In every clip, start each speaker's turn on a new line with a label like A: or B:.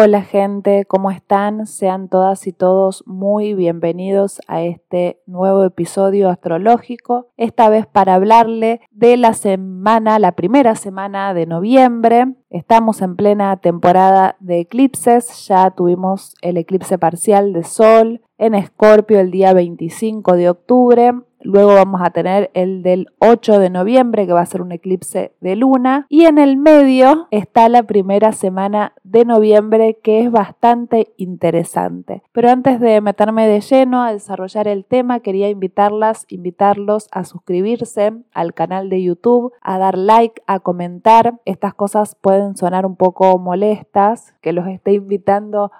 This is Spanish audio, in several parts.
A: Hola gente, ¿cómo están? Sean todas y todos muy bienvenidos a este nuevo episodio astrológico, esta vez para hablarle de la semana, la primera semana de noviembre. Estamos en plena temporada de eclipses, ya tuvimos el eclipse parcial de Sol en Escorpio el día 25 de octubre Luego vamos a tener el del 8 de noviembre, que va a ser un eclipse de luna. Y en el medio está la primera semana de noviembre, que es bastante interesante. Pero antes de meterme de lleno a desarrollar el tema, quería invitarlas, invitarlos a suscribirse al canal de YouTube, a dar like, a comentar. Estas cosas pueden sonar un poco molestas, que los esté invitando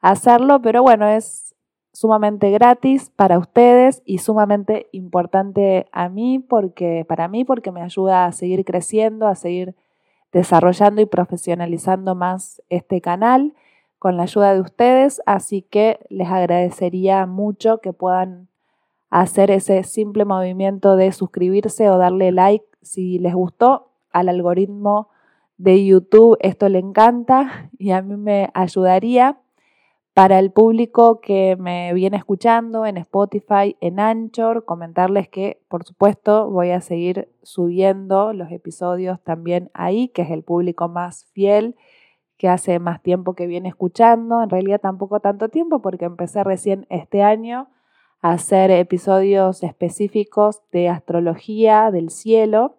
A: a hacerlo, pero bueno, es sumamente gratis para ustedes y sumamente importante a mí porque para mí porque me ayuda a seguir creciendo, a seguir desarrollando y profesionalizando más este canal con la ayuda de ustedes, así que les agradecería mucho que puedan hacer ese simple movimiento de suscribirse o darle like si les gustó al algoritmo de YouTube. Esto le encanta y a mí me ayudaría. Para el público que me viene escuchando en Spotify, en Anchor, comentarles que por supuesto voy a seguir subiendo los episodios también ahí, que es el público más fiel, que hace más tiempo que viene escuchando, en realidad tampoco tanto tiempo porque empecé recién este año a hacer episodios específicos de astrología del cielo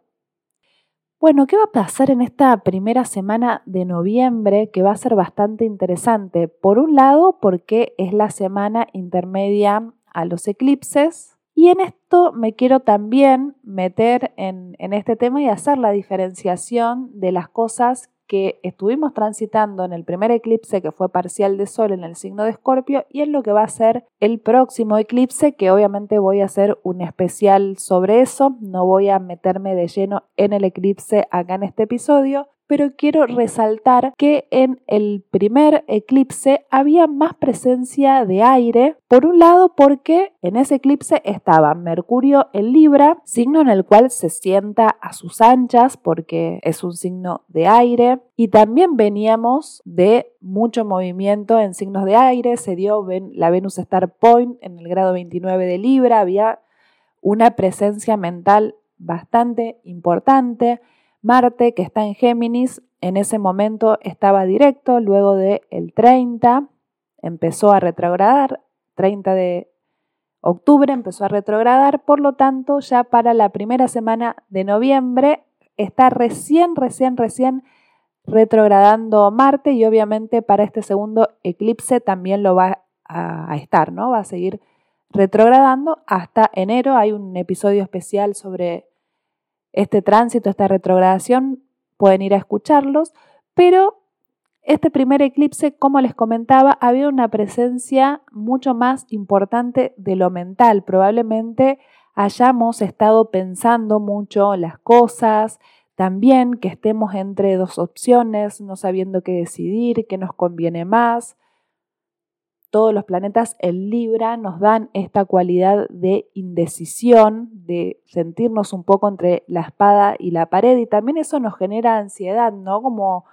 A: bueno, ¿qué va a pasar en esta primera semana de noviembre que va a ser bastante interesante? Por un lado, porque es la semana intermedia a los eclipses. Y en esto me quiero también meter en, en este tema y hacer la diferenciación de las cosas que estuvimos transitando en el primer eclipse que fue parcial de Sol en el signo de Escorpio y en lo que va a ser el próximo eclipse que obviamente voy a hacer un especial sobre eso, no voy a meterme de lleno en el eclipse acá en este episodio, pero quiero resaltar que en el primer eclipse había más presencia de aire, por un lado porque en ese eclipse estaba Mercurio en Libra, signo en el cual se sienta a sus anchas porque es un signo de aire, y también veníamos de mucho movimiento en signos de aire, se dio la Venus Star Point en el grado 29 de Libra, había una presencia mental bastante importante. Marte, que está en Géminis, en ese momento estaba directo, luego del el 30 empezó a retrogradar, 30 de octubre empezó a retrogradar, por lo tanto ya para la primera semana de noviembre está recién, recién, recién retrogradando Marte y obviamente para este segundo eclipse también lo va a, estar, ¿no? Va a seguir retrogradando hasta enero. Hay un episodio especial sobre este tránsito, esta retrogradación, pueden ir a escucharlos, pero este primer eclipse, como les comentaba, había una presencia mucho más importante de lo mental. Probablemente hayamos estado pensando mucho las cosas, también que estemos entre dos opciones, no sabiendo qué decidir, qué nos conviene más todos los planetas en Libra nos dan esta cualidad de indecisión, de sentirnos un poco entre la espada y la pared y también eso nos genera ansiedad, ¿no? Como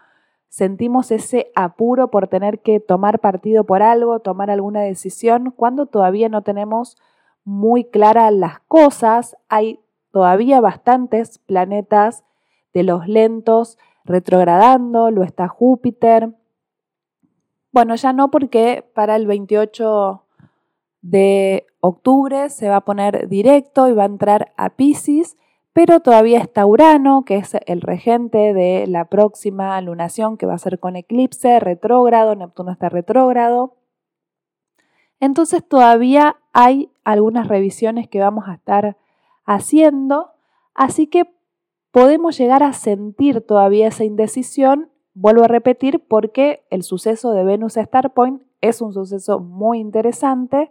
A: sentimos ese apuro por tener que tomar partido por algo, tomar alguna decisión, cuando todavía no tenemos muy claras las cosas, hay todavía bastantes planetas de los lentos retrogradando, lo está Júpiter, bueno, ya no porque para el 28 de octubre se va a poner directo y va a entrar a Pisces, pero todavía está Urano, que es el regente de la próxima lunación que va a ser con eclipse, retrógrado, Neptuno está retrógrado. Entonces todavía hay algunas revisiones que vamos a estar haciendo, así que podemos llegar a sentir todavía esa indecisión Vuelvo a repetir porque el suceso de Venus Star Point es un suceso muy interesante.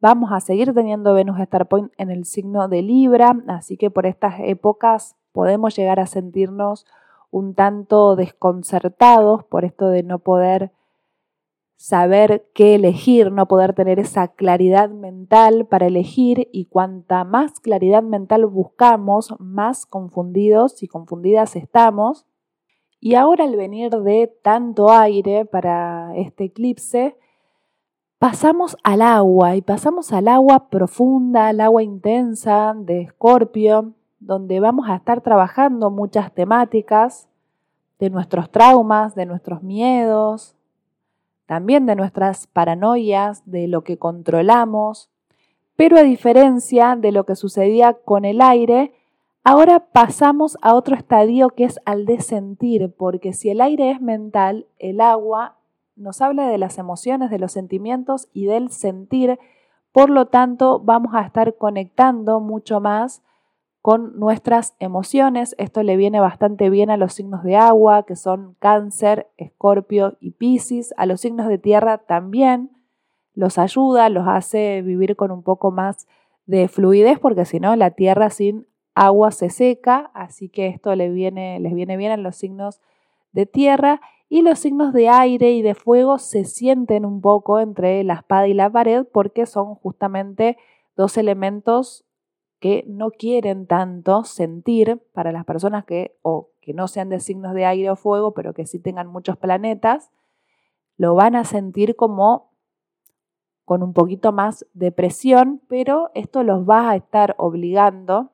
A: Vamos a seguir teniendo Venus Star Point en el signo de Libra, así que por estas épocas podemos llegar a sentirnos un tanto desconcertados por esto de no poder saber qué elegir, no poder tener esa claridad mental para elegir y cuanta más claridad mental buscamos, más confundidos y confundidas estamos. Y ahora al venir de tanto aire para este eclipse, pasamos al agua y pasamos al agua profunda, al agua intensa de Escorpio, donde vamos a estar trabajando muchas temáticas de nuestros traumas, de nuestros miedos, también de nuestras paranoias, de lo que controlamos, pero a diferencia de lo que sucedía con el aire, ahora pasamos a otro estadio que es al de sentir, porque si el aire es mental, el agua nos habla de las emociones, de los sentimientos y del sentir, por lo tanto vamos a estar conectando mucho más con nuestras emociones. Esto le viene bastante bien a los signos de agua, que son cáncer, escorpio y piscis. A los signos de tierra también los ayuda, los hace vivir con un poco más de fluidez, porque si no, la tierra sin agua se seca, así que esto les viene, les viene bien a los signos de tierra. Y los signos de aire y de fuego se sienten un poco entre la espada y la pared porque son justamente dos elementos que no quieren tanto sentir para las personas que, o que no sean de signos de aire o fuego, pero que sí tengan muchos planetas, lo van a sentir como con un poquito más de presión, pero esto los va a estar obligando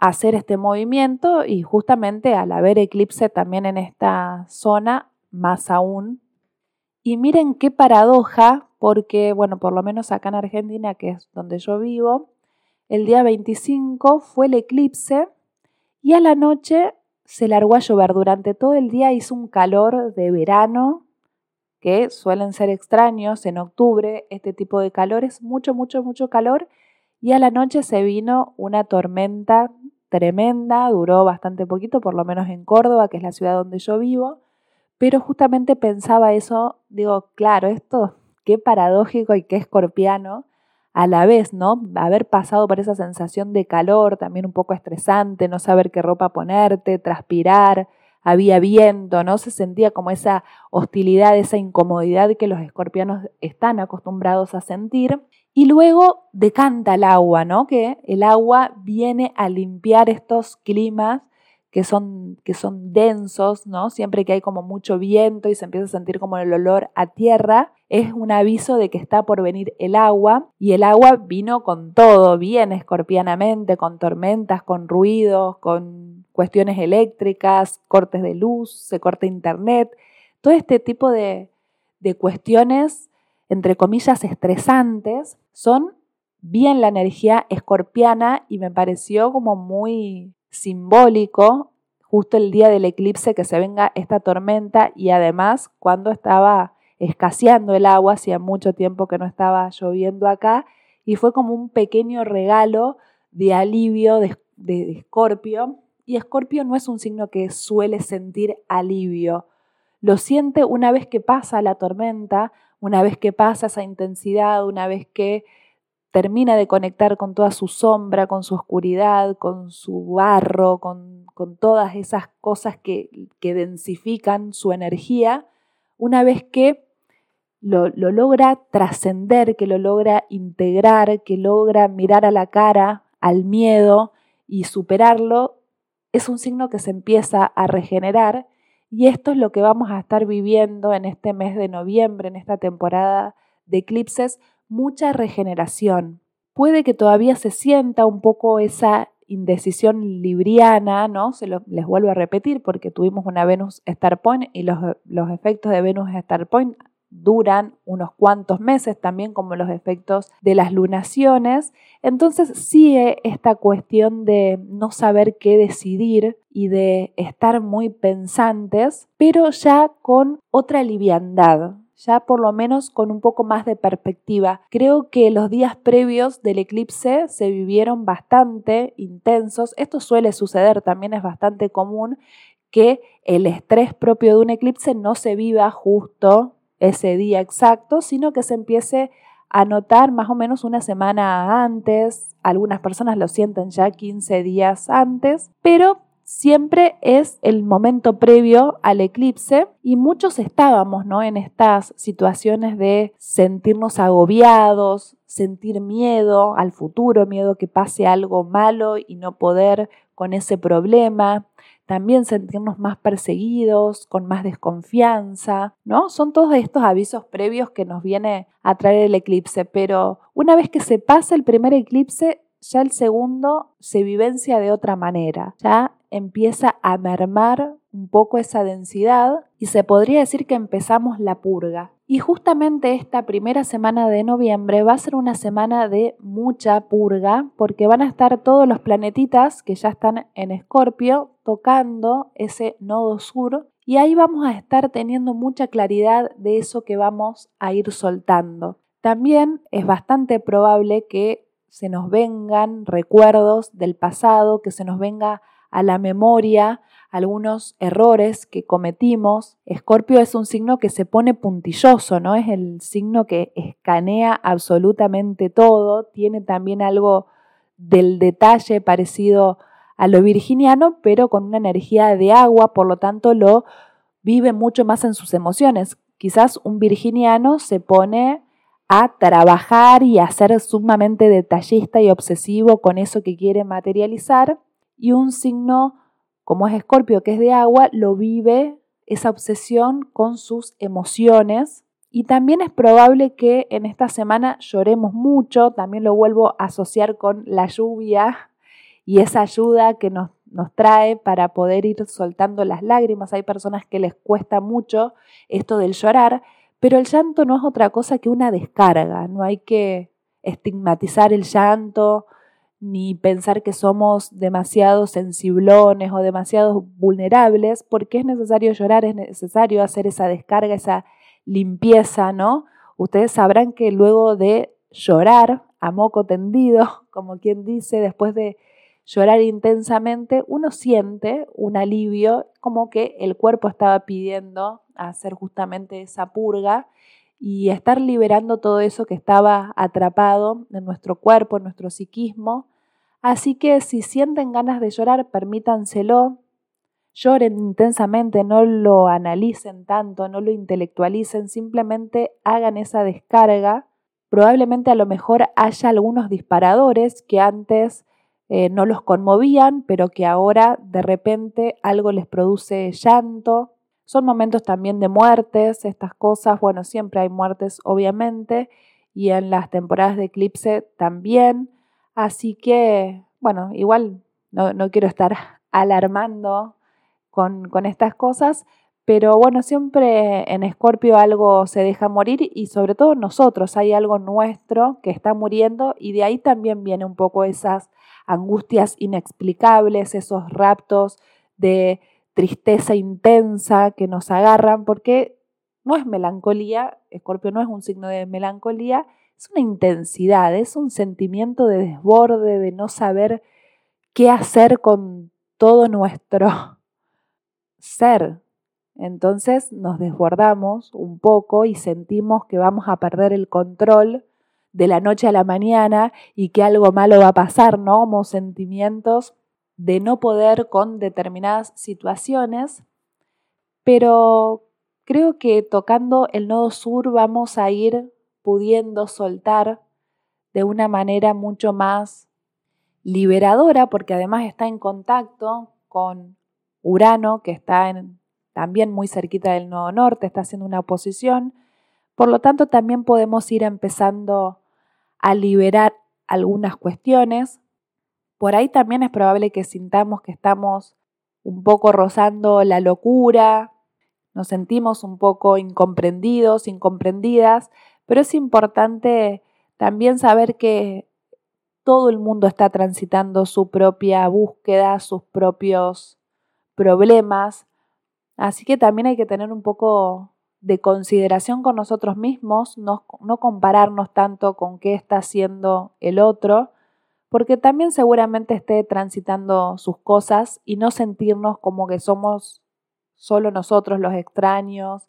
A: hacer este movimiento y justamente al haber eclipse también en esta zona, más aún. Y miren qué paradoja, porque, bueno, por lo menos acá en Argentina, que es donde yo vivo, el día 25 fue el eclipse y a la noche se largó a llover. Durante todo el día hizo un calor de verano que suelen ser extraños en octubre. Este tipo de calor es mucho, mucho, mucho calor. Y a la noche se vino una tormenta tremenda, duró bastante poquito, por lo menos en Córdoba, que es la ciudad donde yo vivo. Pero justamente pensaba eso, digo, claro, esto qué paradójico y qué escorpiano a la vez, ¿no? Haber pasado por esa sensación de calor, también un poco estresante, no saber qué ropa ponerte, transpirar, había viento, ¿no? Se sentía como esa hostilidad, esa incomodidad que los escorpianos están acostumbrados a sentir. Y luego decanta el agua, ¿no? Que el agua viene a limpiar estos climas que son, que son densos, ¿no? Siempre que hay como mucho viento y se empieza a sentir como el olor a tierra, es un aviso de que está por venir el agua y el agua vino con todo, bien escorpianamente, con tormentas, con ruidos, con cuestiones eléctricas, cortes de luz, se corta internet, todo este tipo de, de cuestiones, entre comillas, estresantes, son bien la energía escorpiana y me pareció como muy simbólico justo el día del eclipse que se venga esta tormenta y además cuando estaba escaseando el agua, hacía mucho tiempo que no estaba lloviendo acá y fue como un pequeño regalo de alivio de, Escorpio. Y Escorpio no es un signo que suele sentir alivio, lo siente una vez que pasa la tormenta, una vez que pasa esa intensidad, una vez que termina de conectar con toda su sombra, con su oscuridad, con su barro, con, todas esas cosas que, densifican su energía, una vez que lo logra trascender, que lo logra integrar, que logra mirar a la cara al miedo y superarlo, es un signo que se empieza a regenerar y esto es lo que vamos a estar viviendo en este mes de noviembre, en esta temporada de eclipses, mucha regeneración. Puede que todavía se sienta un poco esa indecisión libriana, ¿no? Se les vuelvo a repetir porque tuvimos una Venus Star Point y los, los efectos de Venus Star Point duran unos cuantos meses, también como los efectos de las lunaciones. Entonces sigue esta cuestión de no saber qué decidir y de estar muy pensantes, pero ya con otra liviandad, ya por lo menos con un poco más de perspectiva. Creo que los días previos del eclipse se vivieron bastante intensos. Esto suele suceder, también es bastante común que el estrés propio de un eclipse no se viva justo ese día exacto, sino que se empiece a notar más o menos una semana antes. Algunas personas lo sienten ya 15 días antes, pero siempre es el momento previo al eclipse y muchos estábamos ¿no? en estas situaciones de sentirnos agobiados, sentir miedo al futuro, miedo que pase algo malo y no poder con ese problema, también sentirnos más perseguidos, con más desconfianza, ¿no? Son todos estos avisos previos que nos viene a traer el eclipse, pero una vez que se pasa el primer eclipse, ya el segundo se vivencia de otra manera, ya empieza a mermar un poco esa densidad y se podría decir que empezamos la purga. Y justamente esta primera semana de noviembre va a ser una semana de mucha purga porque van a estar todos los planetitas que ya están en Escorpio tocando ese nodo sur y ahí vamos a estar teniendo mucha claridad de eso que vamos a ir soltando. También es bastante probable que se nos vengan recuerdos del pasado, que se nos venga a la memoria algunos errores que cometimos. Escorpio es un signo que se pone puntilloso, ¿no? Es el signo que escanea absolutamente todo, tiene también algo del detalle parecido a lo virginiano, pero con una energía de agua, por lo tanto lo vive mucho más en sus emociones. Quizás un virginiano se pone a trabajar y a ser sumamente detallista y obsesivo con eso que quiere materializar, y un signo como es Escorpio, que es de agua, lo vive esa obsesión con sus emociones. Y también es probable que en esta semana lloremos mucho, también lo vuelvo a asociar con la lluvia y esa ayuda que nos, nos trae para poder ir soltando las lágrimas. Hay personas que les cuesta mucho esto del llorar, pero el llanto no es otra cosa que una descarga, no hay que estigmatizar el llanto, ni pensar que somos demasiado sensiblones o demasiado vulnerables, porque es necesario llorar, es necesario hacer esa descarga, esa limpieza, ¿no? Ustedes sabrán que luego de llorar a moco tendido, como quien dice, después de llorar intensamente, uno siente un alivio, como que el cuerpo estaba pidiendo hacer justamente esa purga y estar liberando todo eso que estaba atrapado en nuestro cuerpo, en nuestro psiquismo. Así que si sienten ganas de llorar, permítanselo, lloren intensamente, no lo analicen tanto, no lo intelectualicen, simplemente hagan esa descarga. Probablemente a lo mejor haya algunos disparadores que antes eh, no los conmovían, pero que ahora de repente algo les produce llanto, son momentos también de muertes, estas cosas, bueno, siempre hay muertes obviamente, y en las temporadas de eclipse también. Así que, bueno, igual no, quiero estar alarmando con, con, estas cosas, pero bueno, siempre en Escorpio algo se deja morir y sobre todo nosotros hay algo nuestro que está muriendo y de ahí también viene un poco esas angustias inexplicables, esos raptos de tristeza intensa que nos agarran, porque no es melancolía, Escorpio no es un signo de melancolía, es una intensidad, es un sentimiento de desborde, de no saber qué hacer con todo nuestro ser. Entonces nos desbordamos un poco y sentimos que vamos a perder el control de la noche a la mañana y que algo malo va a pasar, ¿no? Como sentimientos de no poder con determinadas situaciones, pero creo que tocando el nodo sur vamos a ir pudiendo soltar de una manera mucho más liberadora, porque además está en contacto con Urano, que está también muy cerquita del nodo norte, está haciendo una oposición. Por lo tanto, también podemos ir empezando a liberar algunas cuestiones por ahí también es probable que sintamos que estamos un poco rozando la locura, nos sentimos un poco incomprendidos, incomprendidas, pero es importante también saber que todo el mundo está transitando su propia búsqueda, sus propios problemas, así que también hay que tener un poco de consideración con nosotros mismos, no, no compararnos tanto con qué está haciendo el otro, porque también seguramente esté transitando sus cosas y no sentirnos como que somos solo nosotros los extraños,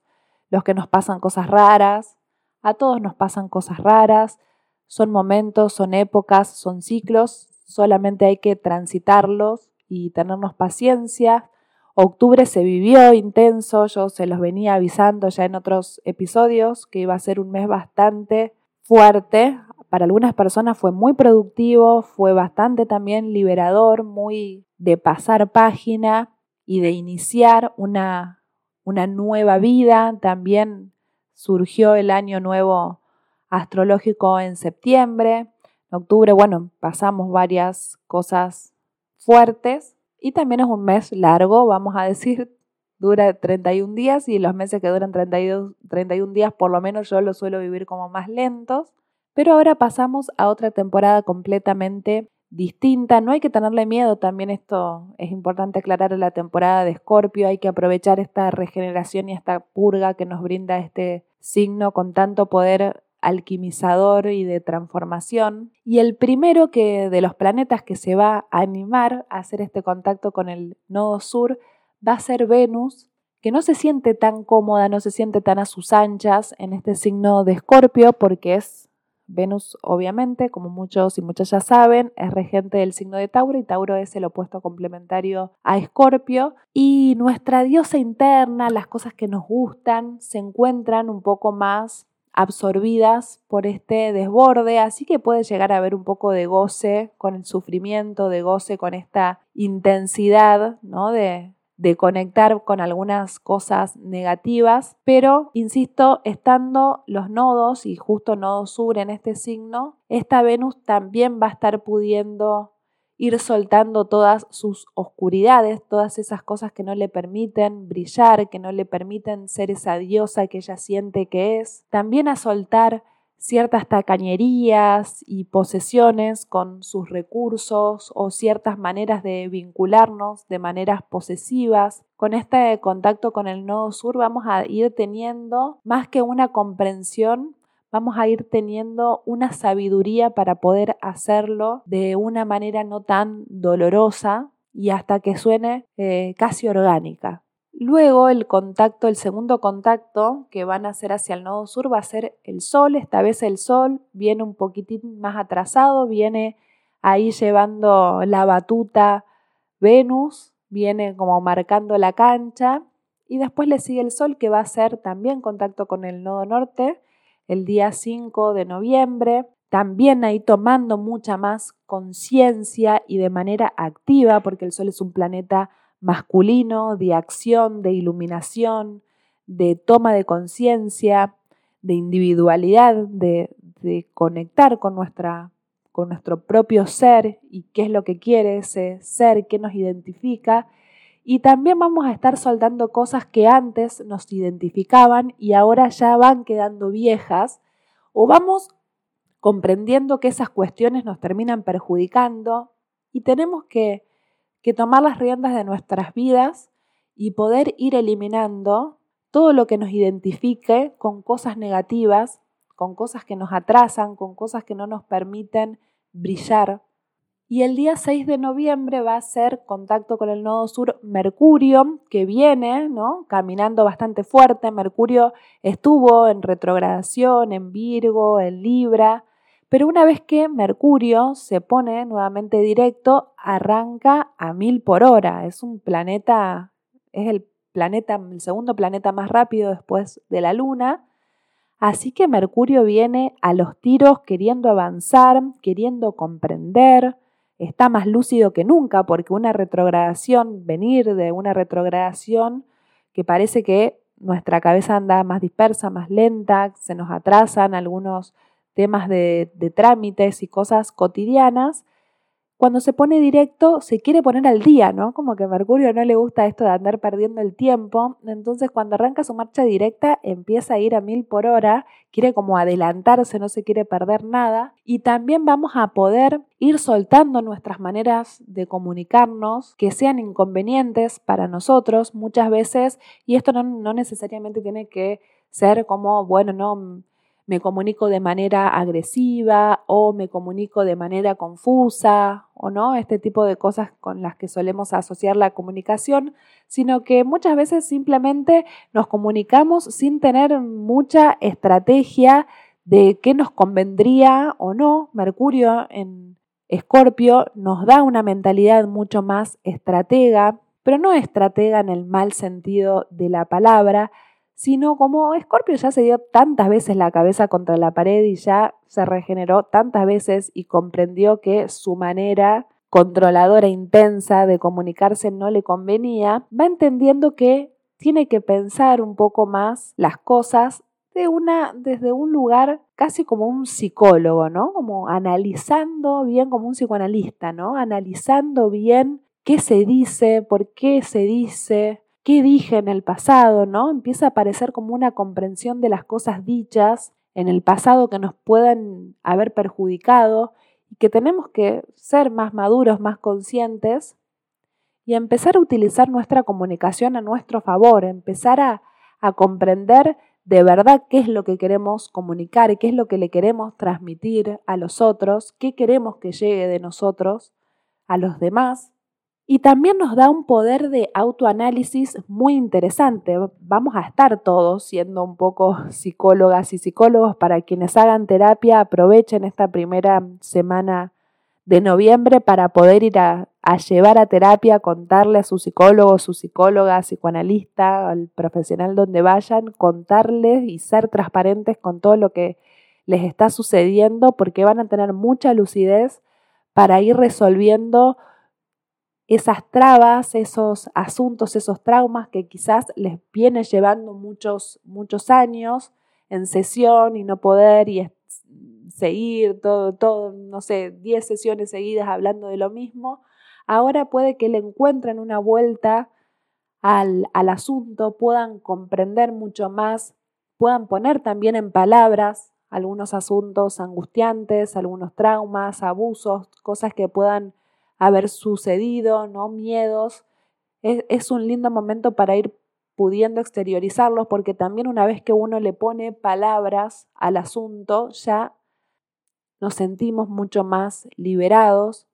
A: los que nos pasan cosas raras. A todos nos pasan cosas raras, son momentos, son épocas, son ciclos, solamente hay que transitarlos y tenernos paciencia. Octubre se vivió intenso, yo se los venía avisando ya en otros episodios que iba a ser un mes bastante fuerte, para algunas personas fue muy productivo, fue bastante también liberador, muy de pasar página y de iniciar una, una nueva vida. También surgió el año nuevo astrológico en septiembre. En octubre, bueno, pasamos varias cosas fuertes y también es un mes largo, vamos a decir, dura 31 días y los meses que duran 32, 31 días por lo menos yo los suelo vivir como más lentos. Pero ahora pasamos a otra temporada completamente distinta. No hay que tenerle miedo, también esto es importante aclarar en la temporada de Escorpio. Hay que aprovechar esta regeneración y esta purga que nos brinda este signo con tanto poder alquimizador y de transformación. Y el primero que de los planetas que se va a animar a hacer este contacto con el nodo sur va a ser Venus, que no se siente tan cómoda, no se siente tan a sus anchas en este signo de Escorpio porque es Venus, obviamente, como muchos y muchas ya saben, es regente del signo de Tauro y Tauro es el opuesto complementario a Escorpio. Y nuestra diosa interna, las cosas que nos gustan, se encuentran un poco más absorbidas por este desborde, así que puede llegar a haber un poco de goce con el sufrimiento, de goce con esta intensidad, ¿no? De, de conectar con algunas cosas negativas, pero, insisto, estando los nodos y justo nodo sur en este signo, esta Venus también va a estar pudiendo ir soltando todas sus oscuridades, todas esas cosas que no le permiten brillar, que no le permiten ser esa diosa que ella siente que es, también a soltar ciertas tacañerías y posesiones con sus recursos o ciertas maneras de vincularnos de maneras posesivas. Con este contacto con el nodo sur vamos a ir teniendo más que una comprensión, vamos a ir teniendo una sabiduría para poder hacerlo de una manera no tan dolorosa y hasta que suene eh, casi orgánica. Luego el contacto, el segundo contacto que van a hacer hacia el nodo sur va a ser el Sol. Esta vez el Sol viene un poquitín más atrasado, viene ahí llevando la batuta Venus, viene como marcando la cancha. Y después le sigue el Sol que va a hacer también contacto con el nodo norte el día 5 de noviembre. También ahí tomando mucha más conciencia y de manera activa, porque el Sol es un planeta masculino de acción, de iluminación, de toma de conciencia, de individualidad, de, conectar con, nuestra, con nuestro propio ser y qué es lo que quiere ese ser, qué nos identifica. Y también vamos a estar soltando cosas que antes nos identificaban y ahora ya van quedando viejas o vamos comprendiendo que esas cuestiones nos terminan perjudicando y tenemos que que tomar las riendas de nuestras vidas y poder ir eliminando todo lo que nos identifique con cosas negativas, con cosas que nos atrasan, con cosas que no nos permiten brillar. Y el día 6 de noviembre va a ser contacto con el nodo sur Mercurio, que viene, ¿no? Caminando bastante fuerte. Mercurio estuvo en retrogradación, en Virgo, en Libra, pero una vez que Mercurio se pone nuevamente directo, arranca a mil por hora. Es un planeta, es el planeta, el segundo planeta más rápido después de la Luna. Así que Mercurio viene a los tiros queriendo avanzar, queriendo comprender, está más lúcido que nunca porque una retrogradación, venir de una retrogradación que parece que nuestra cabeza anda más dispersa, más lenta, se nos atrasan algunos temas de, trámites y cosas cotidianas, cuando se pone directo se quiere poner al día, ¿no? Como que Mercurio no le gusta esto de andar perdiendo el tiempo, entonces cuando arranca su marcha directa empieza a ir a mil por hora, quiere como adelantarse, no se quiere perder nada. Y también vamos a poder ir soltando nuestras maneras de comunicarnos que sean inconvenientes para nosotros muchas veces. Y esto no, no necesariamente tiene que ser como, bueno, no me comunico de manera agresiva o me comunico de manera confusa o no, este tipo de cosas con las que solemos asociar la comunicación, sino que muchas veces simplemente nos comunicamos sin tener mucha estrategia de qué nos convendría o no. Mercurio en Escorpio nos da una mentalidad mucho más estratega, pero no estratega en el mal sentido de la palabra, sino como Scorpio ya se dio tantas veces la cabeza contra la pared y ya se regeneró tantas veces y comprendió que su manera controladora intensa de comunicarse no le convenía, va entendiendo que tiene que pensar un poco más las cosas de una, desde un lugar casi como un psicólogo, ¿no? Como analizando bien como un psicoanalista, ¿no? Analizando bien qué se dice, por qué se dice, qué dije en el pasado, ¿no? Empieza a aparecer como una comprensión de las cosas dichas en el pasado que nos pueden haber perjudicado y que tenemos que ser más maduros, más conscientes y empezar a utilizar nuestra comunicación a nuestro favor, empezar a, a comprender de verdad qué es lo que queremos comunicar, qué es lo que le queremos transmitir a los otros, qué queremos que llegue de nosotros a los demás. Y también nos da un poder de autoanálisis muy interesante. Vamos a estar todos siendo un poco psicólogas y psicólogos para quienes hagan terapia, aprovechen esta primera semana de noviembre para poder ir a, llevar a terapia, contarle a su psicólogo, su psicóloga, psicoanalista, al profesional donde vayan, contarles y ser transparentes con todo lo que les está sucediendo porque van a tener mucha lucidez para ir resolviendo esas trabas, esos asuntos, esos traumas que quizás les viene llevando muchos, muchos años en sesión y no poder y seguir todo, todo, no sé, 10 sesiones seguidas hablando de lo mismo, ahora puede que le encuentren una vuelta al, al asunto, puedan comprender mucho más, puedan poner también en palabras algunos asuntos angustiantes, algunos traumas, abusos, cosas que puedan haber sucedido, ¿no? Miedos. Es, un lindo momento para ir pudiendo exteriorizarlos porque también una vez que uno le pone palabras al asunto, ya nos sentimos mucho más liberados.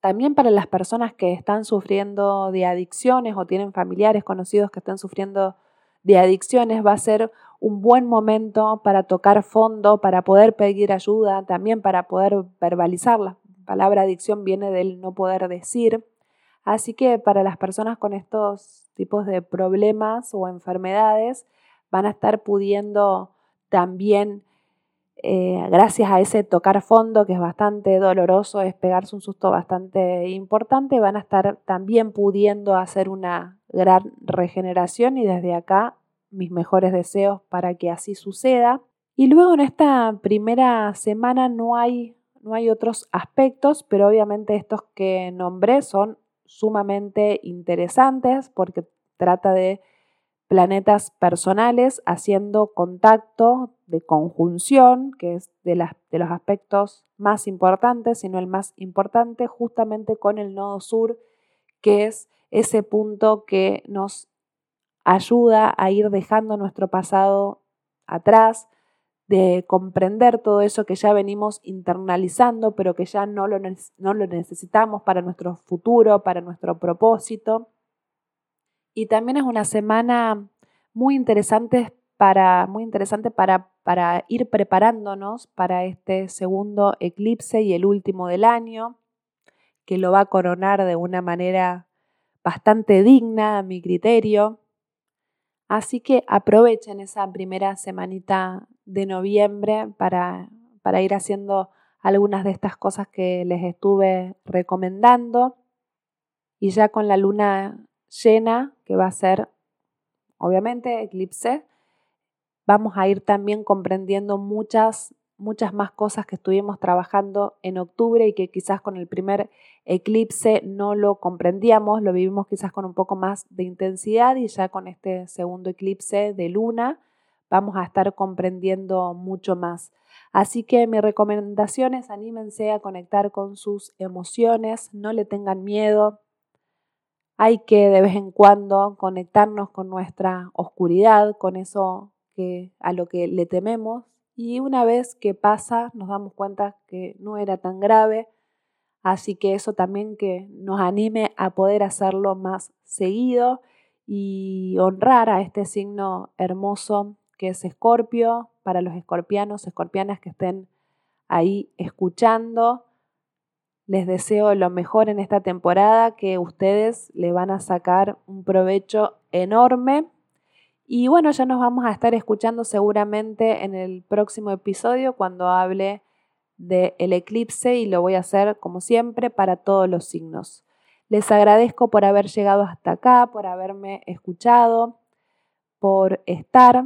A: También para las personas que están sufriendo de adicciones o tienen familiares conocidos que están sufriendo de adicciones, va a ser un buen momento para tocar fondo, para poder pedir ayuda, también para poder verbalizarla palabra adicción viene del no poder decir. Así que para las personas con estos tipos de problemas o enfermedades van a estar pudiendo también, eh, gracias a ese tocar fondo que es bastante doloroso, es pegarse un susto bastante importante, van a estar también pudiendo hacer una gran regeneración y desde acá mis mejores deseos para que así suceda. Y luego en esta primera semana no hay no hay otros aspectos, pero obviamente estos que nombré son sumamente interesantes porque trata de planetas personales haciendo contacto de conjunción, que es de, los aspectos más importantes, sino el más importante, justamente con el nodo sur, que es ese punto que nos ayuda a ir dejando nuestro pasado atrás, de comprender todo eso que ya venimos internalizando, pero que ya no lo, no lo necesitamos para nuestro futuro, para nuestro propósito. Y también es una semana muy interesante para, muy interesante para, para ir preparándonos para este segundo eclipse y el último del año, que lo va a coronar de una manera bastante digna a mi criterio. Así que aprovechen esa primera semanita de noviembre para, para ir haciendo algunas de estas cosas que les estuve recomendando. Y ya con la luna llena, que va a ser obviamente eclipse, vamos a ir también comprendiendo muchas muchas más cosas que estuvimos trabajando en octubre y que quizás con el primer eclipse no lo comprendíamos, lo vivimos quizás con un poco más de intensidad y ya con este segundo eclipse de luna vamos a estar comprendiendo mucho más. Así que mi recomendación es anímense a conectar con sus emociones, no le tengan miedo. Hay que de vez en cuando conectarnos con nuestra oscuridad, con eso que a lo que le tememos y una vez que pasa nos damos cuenta que no era tan grave, así que eso también que nos anime a poder hacerlo más seguido y honrar a este signo hermoso que es Escorpio, para los escorpianos, escorpianas que estén ahí escuchando. Les deseo lo mejor en esta temporada, que ustedes le van a sacar un provecho enorme y bueno, ya nos vamos a estar escuchando seguramente en el próximo episodio cuando hable del eclipse y lo voy a hacer como siempre para todos los signos. Les agradezco por haber llegado hasta acá, por haberme escuchado, por estar.